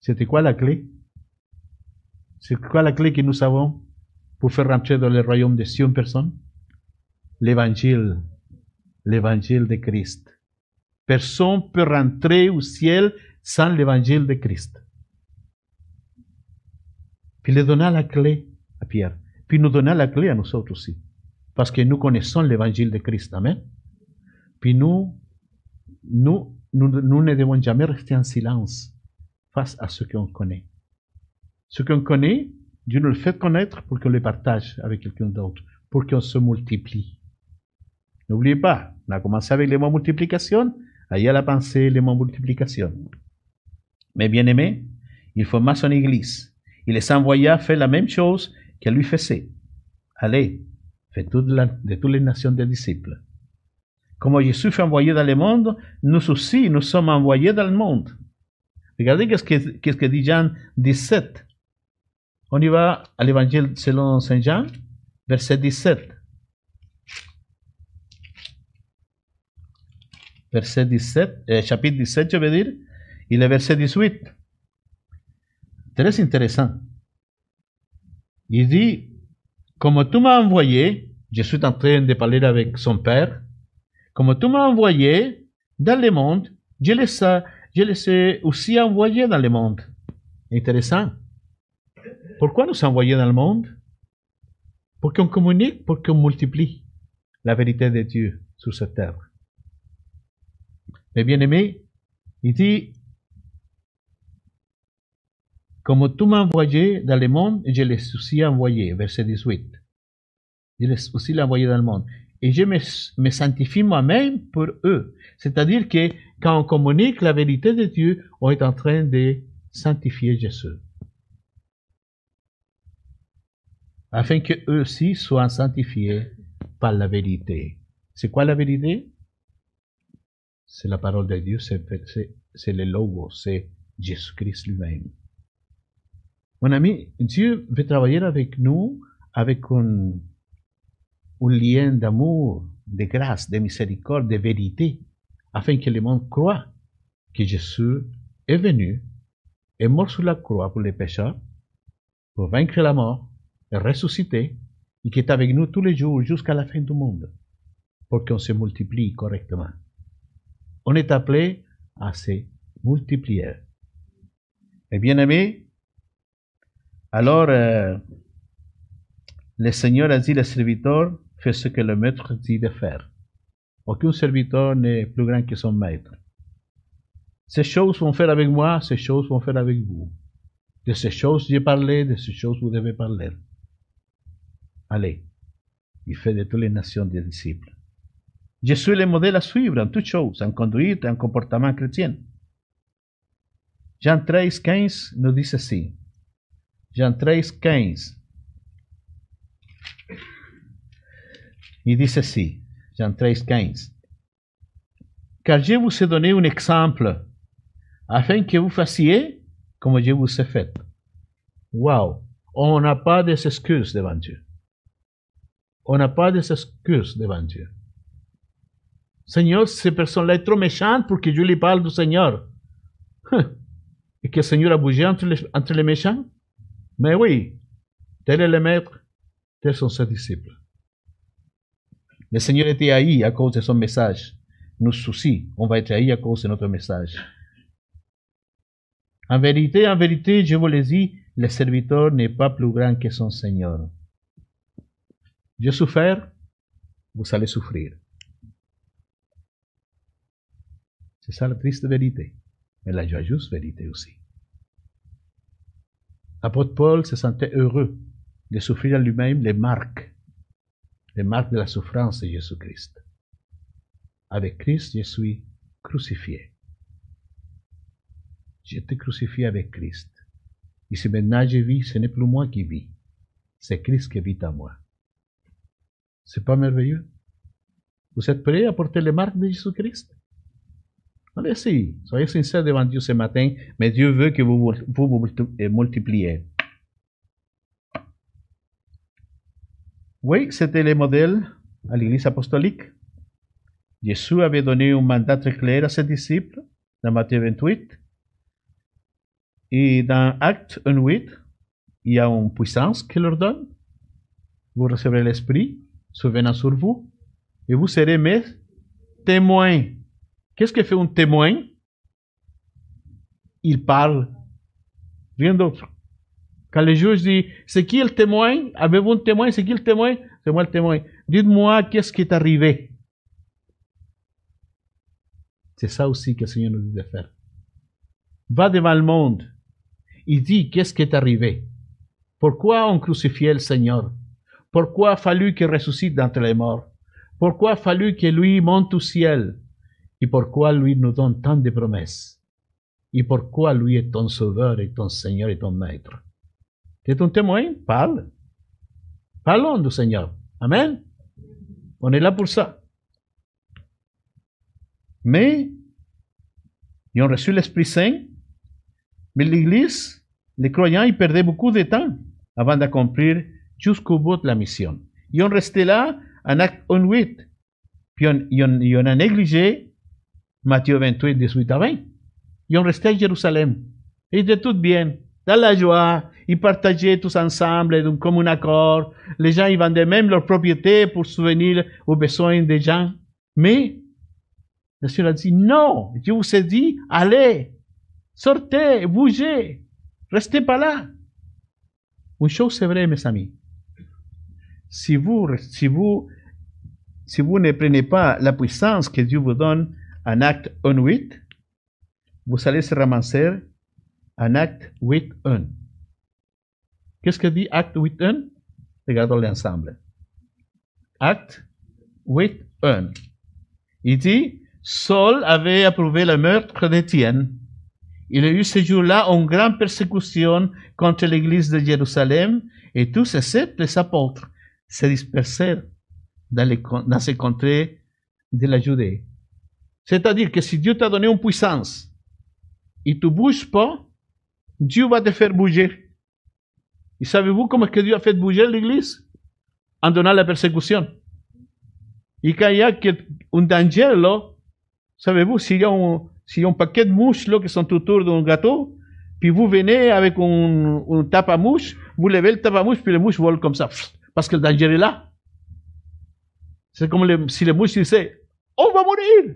C'était quoi la clé? C'est quoi la clé que nous avons pour faire rentrer dans le royaume de 100 personnes? L'évangile, l'évangile de Christ. Personne peut rentrer au ciel sans l'évangile de Christ. Puis il donna la clé à Pierre. Puis nous donna la clé à nous autres aussi. Parce que nous connaissons l'évangile de Christ. Amen. Puis nous, nous, nous, ne devons jamais rester en silence face à ce qu'on connaît. Ce qu'on connaît, Dieu nous le fait connaître pour qu'on le partage avec quelqu'un d'autre, pour qu'on se multiplie. N'oubliez pas, on a commencé avec les mots multiplication, il y a la pensée, les mots multiplication. Mais bien aimé, il forma son église. Il les envoya faire la même chose qu'elle lui faisait. Allez, faites de toutes les nations des disciples. Comme Jésus fut envoyé dans le monde, nous aussi, nous sommes envoyés dans le monde. Regardez qu'est-ce que dit Jean 17. On y va à l'évangile selon Saint Jean, verset 17. Verset 17, euh, chapitre 17, je veux dire, et le verset 18. Très intéressant. Il dit, comme tu m'as envoyé, je suis en train de parler avec son père, comme tu m'as envoyé dans le monde, je les, je ai aussi envoyés dans le monde. Intéressant. Pourquoi nous envoyer dans le monde? Pour qu'on communique, pour qu'on multiplie la vérité de Dieu sur cette terre. Mais bien aimé, il dit, comme tu m'as envoyé dans le monde, je les aussi envoyé, verset 18. Je les aussi envoyé dans le monde. Et je me, sanctifie moi-même pour eux. C'est-à-dire que quand on communique la vérité de Dieu, on est en train de sanctifier Jésus. Afin qu'eux aussi soient sanctifiés par la vérité. C'est quoi la vérité? C'est la parole de Dieu, c'est le logo, c'est Jésus-Christ lui-même. Mon ami, Dieu veut travailler avec nous avec un, lien d'amour, de grâce, de miséricorde, de vérité, afin que le monde croit que Jésus est venu, est mort sur la croix pour les pécheurs, pour vaincre la mort, est ressuscité, et qui est avec nous tous les jours jusqu'à la fin du monde, pour qu'on se multiplie correctement. On est appelé à se multiplier. Et bien aimé, alors euh, le Seigneur a dit le serviteur fait ce que le maître dit de faire. Aucun serviteur n'est plus grand que son maître. Ces choses vont faire avec moi, ces choses vont faire avec vous. De ces choses j'ai parlé, de ces choses vous devez parler. Allez, il fait de toutes les nations des disciples. Je suis le modèle à suivre en toutes choses, en conduite en comportement chrétien. Jean 13, 15 nous dit ceci. Jean 13, 15. Il dit ceci. Jean 13, 15. Car je vous ai donné un exemple afin que vous fassiez comme je vous ai fait. Wow! On n'a pas d'excuses devant Dieu. On n'a pas d'excuses devant Dieu. Seigneur, cette personne-là est trop méchante pour que je lui parle du Seigneur. Et que le Seigneur a bougé entre les, entre les méchants? Mais oui, tel est le maître, tels sont ses disciples. Le Seigneur était haï à cause de son message. Nous aussi, on va être haï à cause de notre message. En vérité, en vérité, je vous le dis, le serviteur n'est pas plus grand que son Seigneur. J'ai souffert, vous allez souffrir. C'est ça la triste vérité, mais la joyeuse vérité aussi. L'apôtre Paul se sentait heureux de souffrir lui-même les marques, les marques de la souffrance de Jésus-Christ. Avec Christ, je suis crucifié. J'étais crucifié avec Christ. Et si maintenant je vis, ce n'est plus moi qui vis, c'est Christ qui vit en moi. C'est pas merveilleux? Vous êtes prêts à porter les marques de Jésus-Christ? Allez-y, soyez sincères devant Dieu ce matin, mais Dieu veut que vous vous multipliez. Oui, c'était le modèle à l'Église apostolique. Jésus avait donné un mandat très clair à ses disciples dans Matthieu 28. Et dans Acte 1.8, il y a une puissance qu'il leur donne. Vous recevrez l'Esprit, souvenant sur vous, et vous serez mes témoins. Qu'est-ce que fait un témoin? Il parle. Rien d'autre. Quand le juge dit, c'est qui le témoin? Avez-vous un témoin? C'est qui le témoin? C'est moi le témoin. Dites-moi qu'est-ce qui est arrivé. C'est ça aussi que le Seigneur nous dit de faire. Va devant le monde il dit qu'est-ce qui est arrivé. Pourquoi on crucifiait le Seigneur? Pourquoi a fallu qu'il ressuscite d'entre les morts? Pourquoi a fallu que lui monte au ciel? Et pourquoi lui nous donne tant de promesses Et pourquoi lui est ton sauveur et ton Seigneur et ton maître Tu es ton témoin Parle. Parlons du Seigneur. Amen. On est là pour ça. Mais, ils ont reçu l'Esprit Saint mais l'Église, les croyants, ils perdaient beaucoup de temps avant d'accomplir jusqu'au bout de la mission. Ils ont resté là en acte 8. Puis ils ont, ils ont négligé Matthieu 28, 18 à 20. Ils ont resté à Jérusalem. Ils étaient tout bien, dans la joie. Ils partageaient tous ensemble d'un commun accord. Les gens, ils vendaient même leurs propriétés pour souvenir aux besoins des gens. Mais, le Seigneur a dit, non, je vous ai dit, allez, Sortez, bougez, restez pas là. Une chose c'est vrai, mes amis. Si vous, si vous, si vous ne prenez pas la puissance que Dieu vous donne en acte 1.8, vous allez se ramasser en acte 8.1. Qu'est-ce que dit acte 8.1? Regardons ensemble. Acte 8.1. Il dit, Saul avait approuvé le meurtre d'Étienne il y a eu ce jour-là une grande persécution contre l'église de Jérusalem et tous, excepté les apôtres, se dispersèrent dans, les, dans ces contrées de la Judée. C'est-à-dire que si Dieu t'a donné une puissance et tu ne bouges pas, Dieu va te faire bouger. Et savez-vous comment que Dieu a fait bouger l'église? En donnant la persécution. Et quand il y a un danger là, savez-vous, s'il y a un paquet de mouches là, qui sont autour d'un gâteau, puis vous venez avec un, un tape à mouche, vous levez le tape à mouche, puis les mouches volent comme ça, parce que le danger est là. C'est comme si les mouches disaient, on va mourir!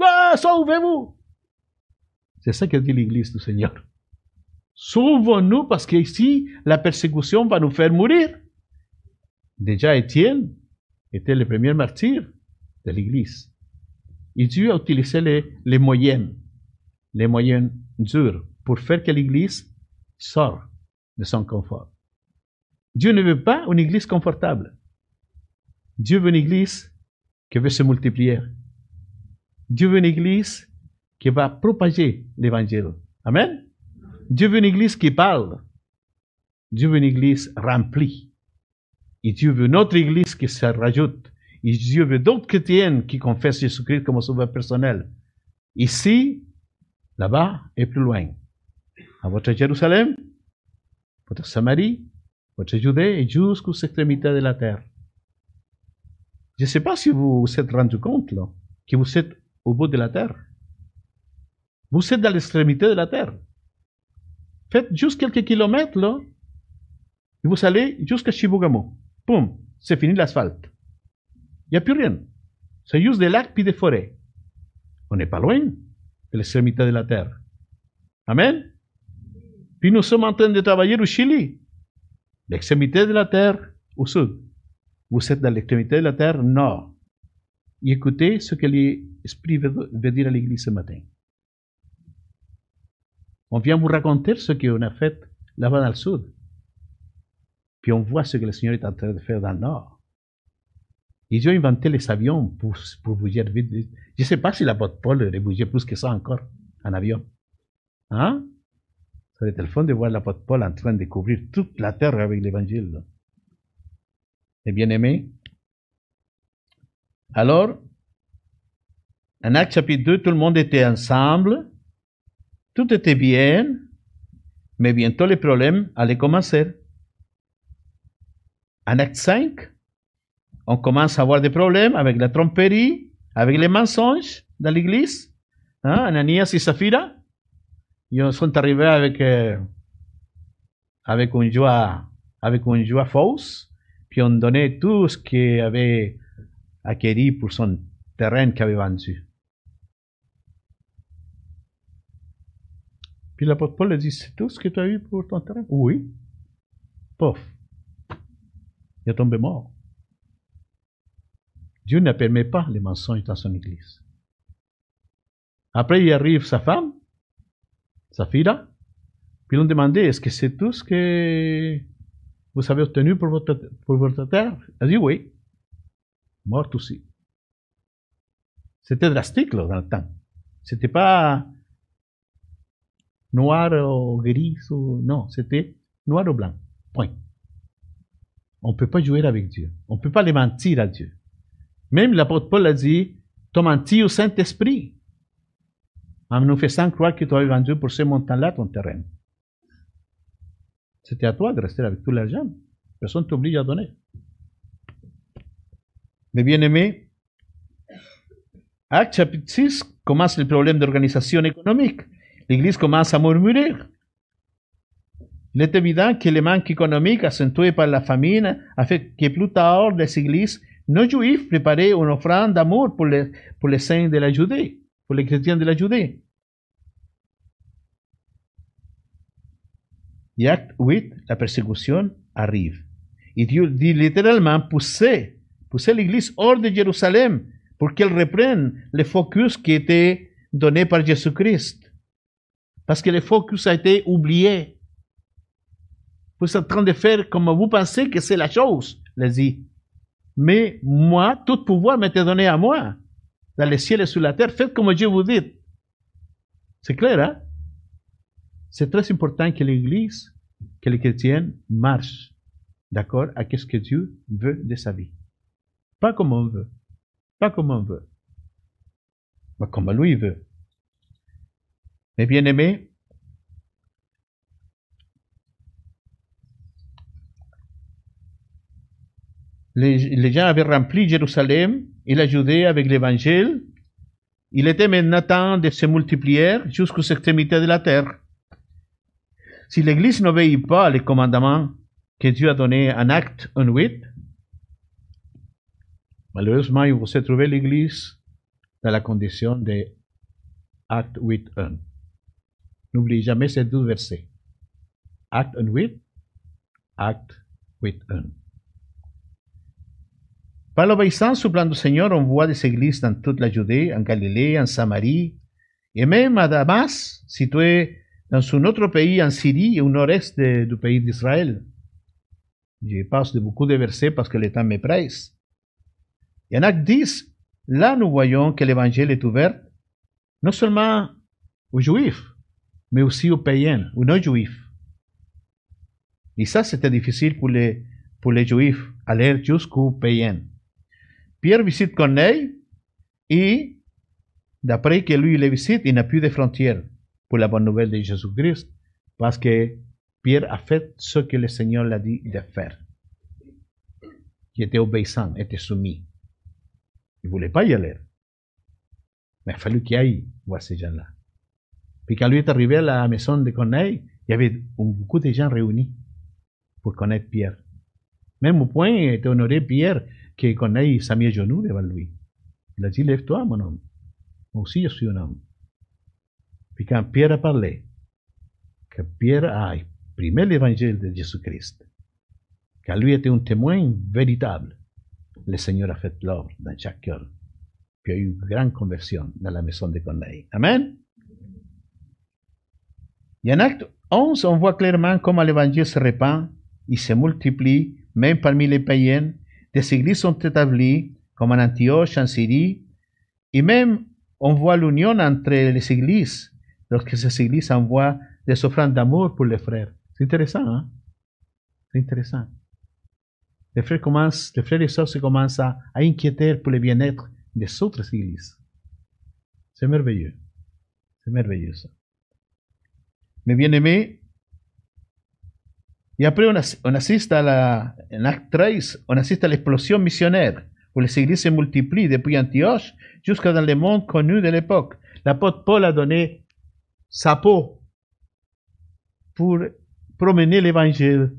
Ah, sauvez-vous! C'est ça que dit l'Église du Seigneur. Sauvons-nous parce qu'ici, la persécution va nous faire mourir. Déjà, Étienne était le premier martyr de l'Église. Et Dieu a utilisé les, moyens, les moyens durs pour faire que l'Église sorte de son confort. Dieu ne veut pas une Église confortable. Dieu veut une Église qui veut se multiplier. Dieu veut une Église qui va propager l'Évangile. Amen. Dieu veut une Église qui parle. Dieu veut une Église remplie. Et Dieu veut une autre Église qui se rajoute et Dieu veut d'autres chrétiens qui confessent Jésus-Christ comme sauveur personnel. Ici, là-bas et plus loin. À votre Jérusalem, votre Samarie, votre Judée et jusqu'aux extrémités de la terre. Je ne sais pas si vous vous êtes rendu compte là, que vous êtes au bout de la terre. Vous êtes dans l'extrémité de la terre. Faites juste quelques kilomètres là, et vous allez jusqu'à Chibougamau. Poum, c'est fini l'asphalte. Il n'y a plus rien. C'est juste des lacs puis des forêts. On n'est pas loin de l'extrémité de la terre. Amen. Puis nous sommes en train de travailler au Chili, l'extrémité de la terre au sud. Vous êtes dans l'extrémité de la terre nord. Écoutez ce que l'Esprit veut, dire à l'Église ce matin. On vient vous raconter ce qu'on a fait là-bas dans le sud. Puis on voit ce que le Seigneur est en train de faire dans le nord. Ils ont inventé les avions pour, pour bouger vite. Je ne sais pas si l'apôtre Paul aurait bougé plus que ça encore en avion. Hein? Ça aurait été le fun de voir l'apôtre Paul en train de couvrir toute la terre avec l'évangile. Et bien aimé, alors, en Acte chapitre 2, tout le monde était ensemble, tout était bien, mais bientôt les problèmes allaient commencer. En Acte 5, on commence à avoir des problèmes avec la tromperie, avec les mensonges dans l'église. Hein? Ananias et Saphira, ils sont arrivés avec, euh, avec une joie, avec une joie fausse, puis on donnait tout ce qu'ils avaient acquis pour son terrain qu'il avait vendu. Puis l'apôtre Paul a dit, c'est tout ce que tu as eu pour ton terrain? Oui. Pof. Il est tombé mort. Dieu ne permet pas les mensonges dans son église. Après, il arrive sa femme, sa fille, puis ils ont demandé, est-ce que c'est tout ce que vous avez obtenu pour votre, pour votre terre? Elle a dit oui. Morte aussi. C'était drastique là, dans le temps. C'était pas noir ou gris, ou... non, c'était noir ou blanc. Point. On ne peut pas jouer avec Dieu. On ne peut pas les mentir à Dieu. Même l'apôtre Paul a dit, tu menti au Saint-Esprit en nous faisant croire que tu avais vendu pour ce montant-là ton terrain. C'était à toi de rester avec tout l'argent. Personne ne t'oblige à donner. Aimé, Acte chapitre 6 commence le problème d'organisation économique. L'Église commence à murmurer. Il est que le manque économique accentué par la famine a fait que plus tard les églises non juifs préparaient une offrande d'amour pour les, pour les saints de la Judée, pour les chrétiens de la Judée. Et acte 8, la persécution arrive. Et Dieu dit littéralement pousser l'Église hors de Jérusalem pour qu'elle reprenne le focus qui était donné par Jésus-Christ. Parce que le focus a été oublié. Vous êtes en train de faire comme vous pensez que c'est la chose, les. Mais moi, tout pouvoir m'était donné à moi, dans les ciels et sur la terre. Faites comme Dieu vous dit. C'est clair, hein? C'est très important que l'Église, que les chrétiens marchent d'accord avec ce que Dieu veut de sa vie. Pas comme on veut. Pas comme on veut. Mais comme lui veut. Mais bien aimé, les, gens avaient rempli Jérusalem et la Judée avec l'évangile. Il était maintenant temps de se multiplier jusqu'aux extrémités de la terre. Si l'Église n'obéit pas les commandements que Dieu a donnés en acte 1.8, malheureusement, il vous trouvé l'Église dans la condition de acte 8.1. N'oubliez jamais ces deux versets. Acte 1.8, acte 8.1. Par l'obéissance au plan du Seigneur, on voit des églises dans toute la Judée, en Galilée, en Samarie, et même à Damas, situé dans un autre pays, en Syrie au nord-est du pays d'Israël. Je passe de beaucoup de versets parce que le temps me presse. Et en Acte 10, là nous voyons que l'évangile est ouvert non seulement aux juifs, mais aussi aux païens, aux non-juifs. Et ça, c'était difficile pour les, pour les juifs, aller jusqu'aux païens. Pierre visite Corneille et, d'après que lui les visite, il n'a plus de frontières pour la bonne nouvelle de Jésus-Christ, parce que Pierre a fait ce que le Seigneur l'a dit de faire. Il était obéissant, était soumis. Il ne voulait pas y aller. Mais il a fallu qu'il aille voir ces gens-là. Puis quand lui est arrivé à la maison de Corneille, il y avait beaucoup de gens réunis pour connaître Pierre. Même au point, il était honoré Pierre que Corneille s'est mis à genoux devant lui. Il a dit, lève-toi, mon homme. Moi aussi, je suis un homme. Puis quand Pierre a parlé, que Pierre a exprimé l'évangile de Jésus-Christ, qu'à lui était un témoin véritable, le Seigneur a fait l'ordre dans chaque cœur. Puis il y a eu une grande conversion dans la maison de Corneille. Amen. Et en acte 11, on voit clairement comment l'évangile se répand, il se multiplie, même parmi les païens. Des églises sont établies, comme en Antioche, en Syrie, et même on voit l'union entre les églises lorsque ces églises envoient des offrandes d'amour pour les frères. C'est intéressant, hein? C'est intéressant. Les frères, commencent, les frères et sœurs se commencent à, inquiéter pour le bien-être des autres églises. C'est merveilleux. C'est merveilleux ça. Mais bien aimé, et après on, as, on assiste à la, en acte 13, on assiste à l'explosion missionnaire, où les églises se multiplient depuis Antioche jusqu'à dans le monde connu de l'époque. L'apôtre Paul a donné sa peau pour promener l'évangile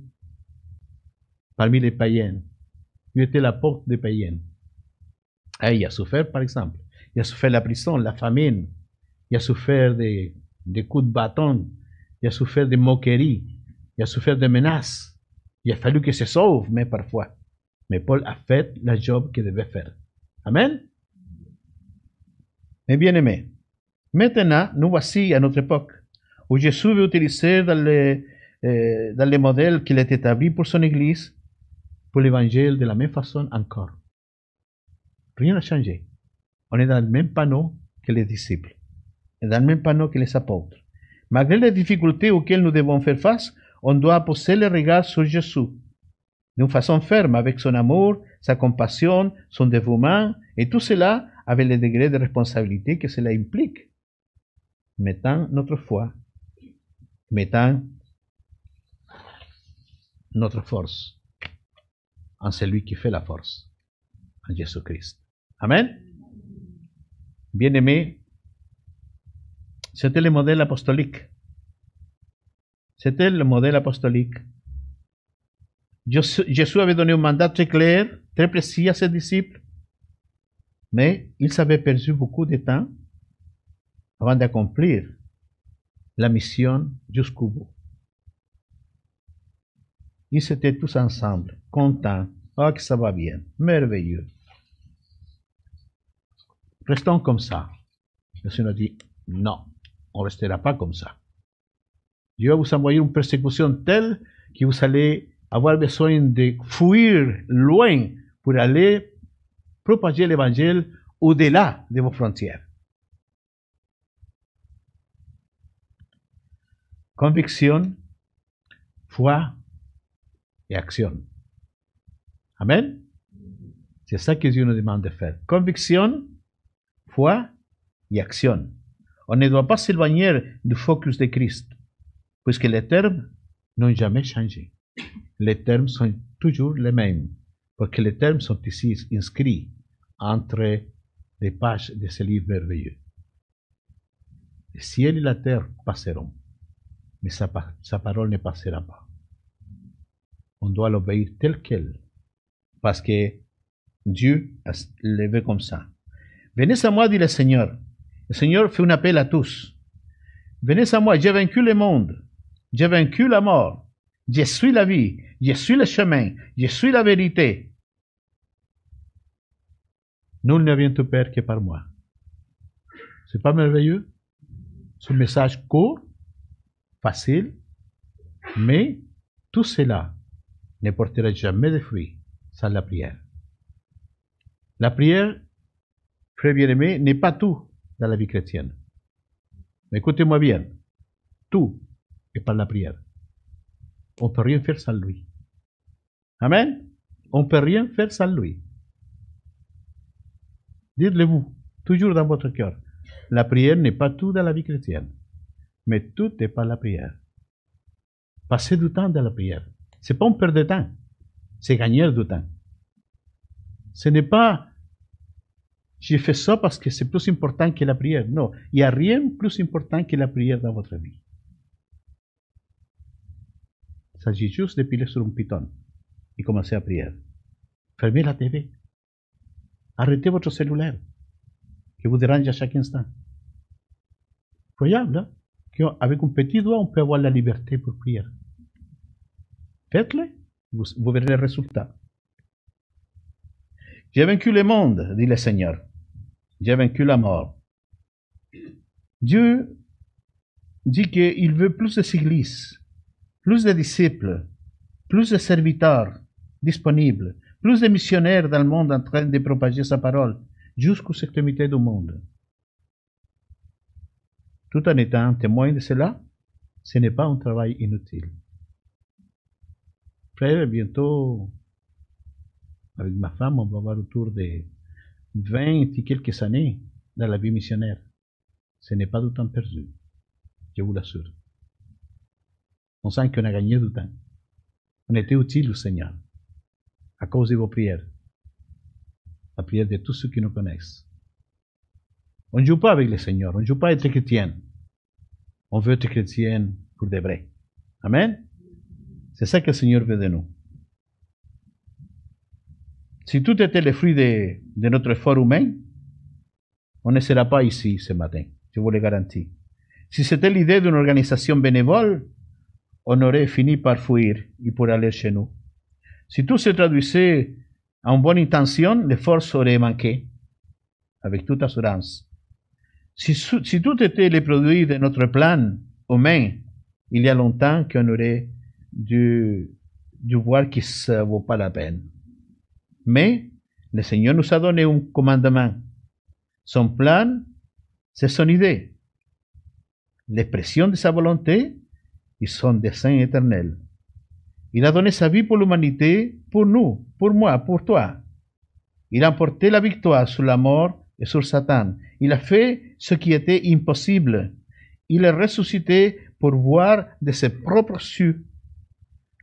parmi les païens. Il était la porte des païens. Et il a souffert, par exemple. Il a souffert la prison, la famine. Il a souffert des, coups de bâton. Il a souffert des moqueries. Il a souffert des menaces. Il a fallu qu'il se sauve, mais parfois. Mais Paul a fait le job qu'il devait faire. Amen? Mais bien aimé, maintenant, nous voici à notre époque, où Jésus veut utiliser dans les, euh, dans les modèles qu'il a établis pour son Église, pour l'Évangile de la même façon encore. Rien n'a changé. On est dans le même panneau que les disciples, et dans le même panneau que les apôtres. Malgré les difficultés auxquelles nous devons faire face, on doit poser le regard sur Jésus, d'une façon ferme, avec son amour, sa compassion, son dévouement, et tout cela avec le degré de responsabilité que cela implique. Mettant notre foi, mettant notre force en celui qui fait la force, en Jésus-Christ. Amen. Bien-aimé, c'était le modèle apostolique. C'était le modèle apostolique. Jésus avait donné un mandat très clair, très précis à ses disciples, mais ils avaient perdu beaucoup de temps avant d'accomplir la mission jusqu'au bout. Ils étaient tous ensemble, contents. Oh, que ça va bien, merveilleux. Restons comme ça. Le Seigneur dit, non, on ne restera pas comme ça. Dieu va vous envoyer une persécution telle que vous allez avoir besoin de fuir loin pour aller propager l'évangile au-delà de vos frontières. Conviction, foi et action. Amen? C'est ça que Dieu nous demande de faire. Conviction, foi et action. On ne doit pas s'éloigner du focus de Christ, puisque les termes n'ont jamais changé. Les termes sont toujours les mêmes, parce que les termes sont ici inscrits entre les pages de ce livre merveilleux. Le ciel et la terre passeront, mais sa, sa parole ne passera pas. On doit l'obéir tel quel, parce que Dieu le veut comme ça. Venez à moi, dit le Seigneur. Le Seigneur fait un appel à tous. Venez à moi, j'ai vaincu le monde, j'ai vaincu la mort, je suis la vie, je suis le chemin, je suis la vérité. Nul ne vient au Père que par moi. C'est pas merveilleux? Ce message court, facile, mais tout cela ne portera jamais de fruits sans la prière. La prière, frère bien-aimé, n'est pas tout dans la vie chrétienne. Écoutez-moi bien, tout est par la prière. On ne peut rien faire sans lui. Amen. On ne peut rien faire sans lui. Dites-le vous, toujours dans votre cœur. La prière n'est pas tout dans la vie chrétienne, mais tout est par la prière. Passez du temps dans la prière. C'est pas un perdre de temps, c'est gagner du temps. Ce n'est pas j'ai fait ça parce que c'est plus important que la prière. Non, il n'y a rien plus important que la prière dans votre vie. Il s'agit juste de piler sur un piton et commencer à prier. Fermez la TV. Arrêtez votre cellulaire qui vous dérange à chaque instant. Incroyable, hein? qu'avec un petit doigt, on peut avoir la liberté pour prier. Faites-le, vous, verrez le résultat. J'ai vaincu le monde, dit le Seigneur. J'ai vaincu la mort. Dieu dit qu'il veut plus de plus de disciples, plus de serviteurs disponibles, plus de missionnaires dans le monde en train de propager sa parole jusqu'aux extrémités du monde. Tout en étant témoin de cela, ce n'est pas un travail inutile. Frère, bientôt, avec ma femme, on va avoir autour de 20 et quelques années dans la vie missionnaire. Ce n'est pas du temps perdu, je vous l'assure. On sent qu'on a gagné du temps. On était utile au Seigneur à cause de vos prières, la prière de tous ceux qui nous connaissent. On ne joue pas avec le Seigneur, on ne joue pas à être chrétien. On veut être chrétien pour de vrai. Amen. C'est ça que le Seigneur veut de nous. Si tout était le fruit de, de notre effort humain, on ne sera pas ici ce matin, je vous le garantis. Si c'était l'idée d'une organisation bénévole, on aurait fini par fuir et pour aller chez nous. Si tout se traduisait en bonne intention, l'effort aurait manqué, avec toute assurance. Si, si, tout était le produit de notre plan humain, il y a longtemps qu'on aurait dû voir que ça ne vaut pas la peine. Mais le Seigneur nous a donné un commandement. Son plan, c'est son idée, l'expression de sa volonté et son dessein éternel. Il a donné sa vie pour l'humanité, pour nous, pour moi, pour toi. Il a emporté la victoire sur la mort et sur Satan. Il a fait ce qui était impossible. Il est ressuscité pour voir de ses propres cieux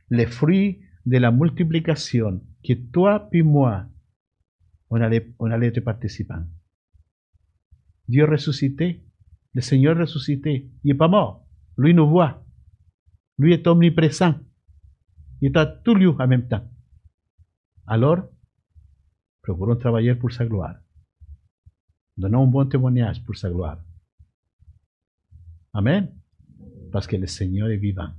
les fruits de la multiplication que toi puis moi, on allait, on être participants. Dieu ressuscité, le Seigneur ressuscité, il pas mort. Lui nous voit. Lui est omniprésent. Il est à tout lieu en même temps. Alors, procurons travailler pour sa gloire. Donnons un bon témoignage pour sa gloire. Amen. Parce que le Seigneur est vivant.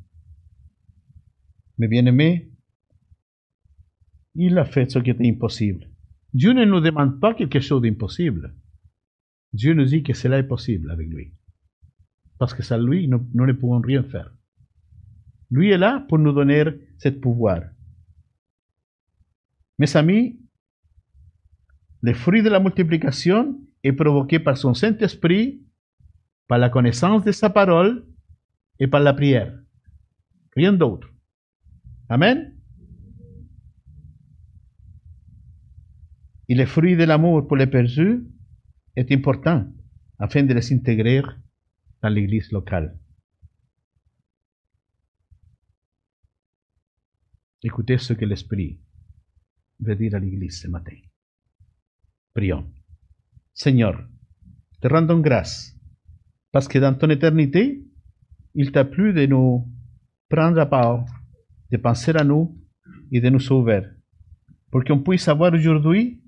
Mes bien-aimés, il a fait ce qui était impossible. Dieu ne nous demande pas quelque chose d'impossible. Dieu nous dit que cela est possible avec lui. Parce que sans lui, nous, nous ne pouvons rien faire. Lui est là pour nous donner ce pouvoir. Mes amis, le fruit de la multiplication est provoqué par son Saint-Esprit, par la connaissance de sa parole et par la prière. Rien d'autre. Amen? Et le fruit de l'amour pour les perdus est important afin de les intégrer dans l'église locale. Écoutez ce que l'Esprit veut dire à l'église ce matin. Prions. Seigneur, te rendons grâce parce que dans ton éternité, il t'a plu de nous prendre à part, de penser à nous et de nous sauver, pour qu'on puisse savoir aujourd'hui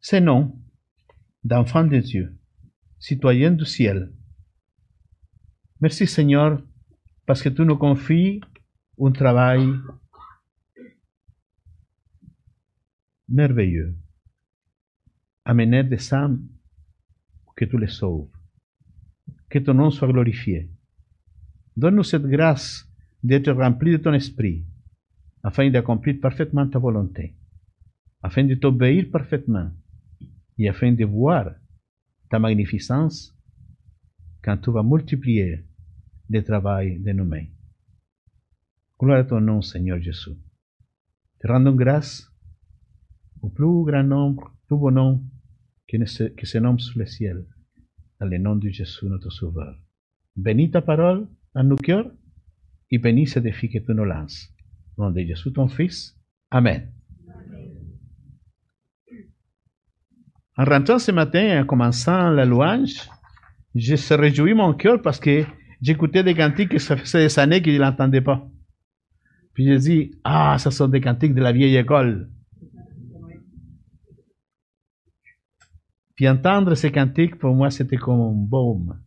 ce nom d'enfant de Dieu, citoyen du ciel. Merci Seigneur, parce que tu nous confies un travail merveilleux. Amener des âmes que tu les sauves. Que ton nom soit glorifié. Donne-nous cette grâce d'être remplis de ton esprit, afin d'accomplir parfaitement ta volonté, afin de t'obéir parfaitement et afin de voir ta magnificence quand tu vas multiplier le travail de nos mains. Gloire à ton nom, Seigneur Jésus. Te rendons grâce au plus grand nombre, plus beau nom qui se, nomme sous le ciel, dans le nom de Jésus, notre Sauveur. Bénis ta parole en nos cœurs et bénis ce défi que tu nous lances. Au nom de Jésus, ton Fils. Amen. En rentrant ce matin, en commençant la louange, je se réjouis mon cœur parce que j'écoutais des cantiques que ça faisait des années qu'il n'entendait pas. Puis je dis, ah, ce sont des cantiques de la vieille école. Puis entendre ces cantiques, pour moi, c'était comme un baume.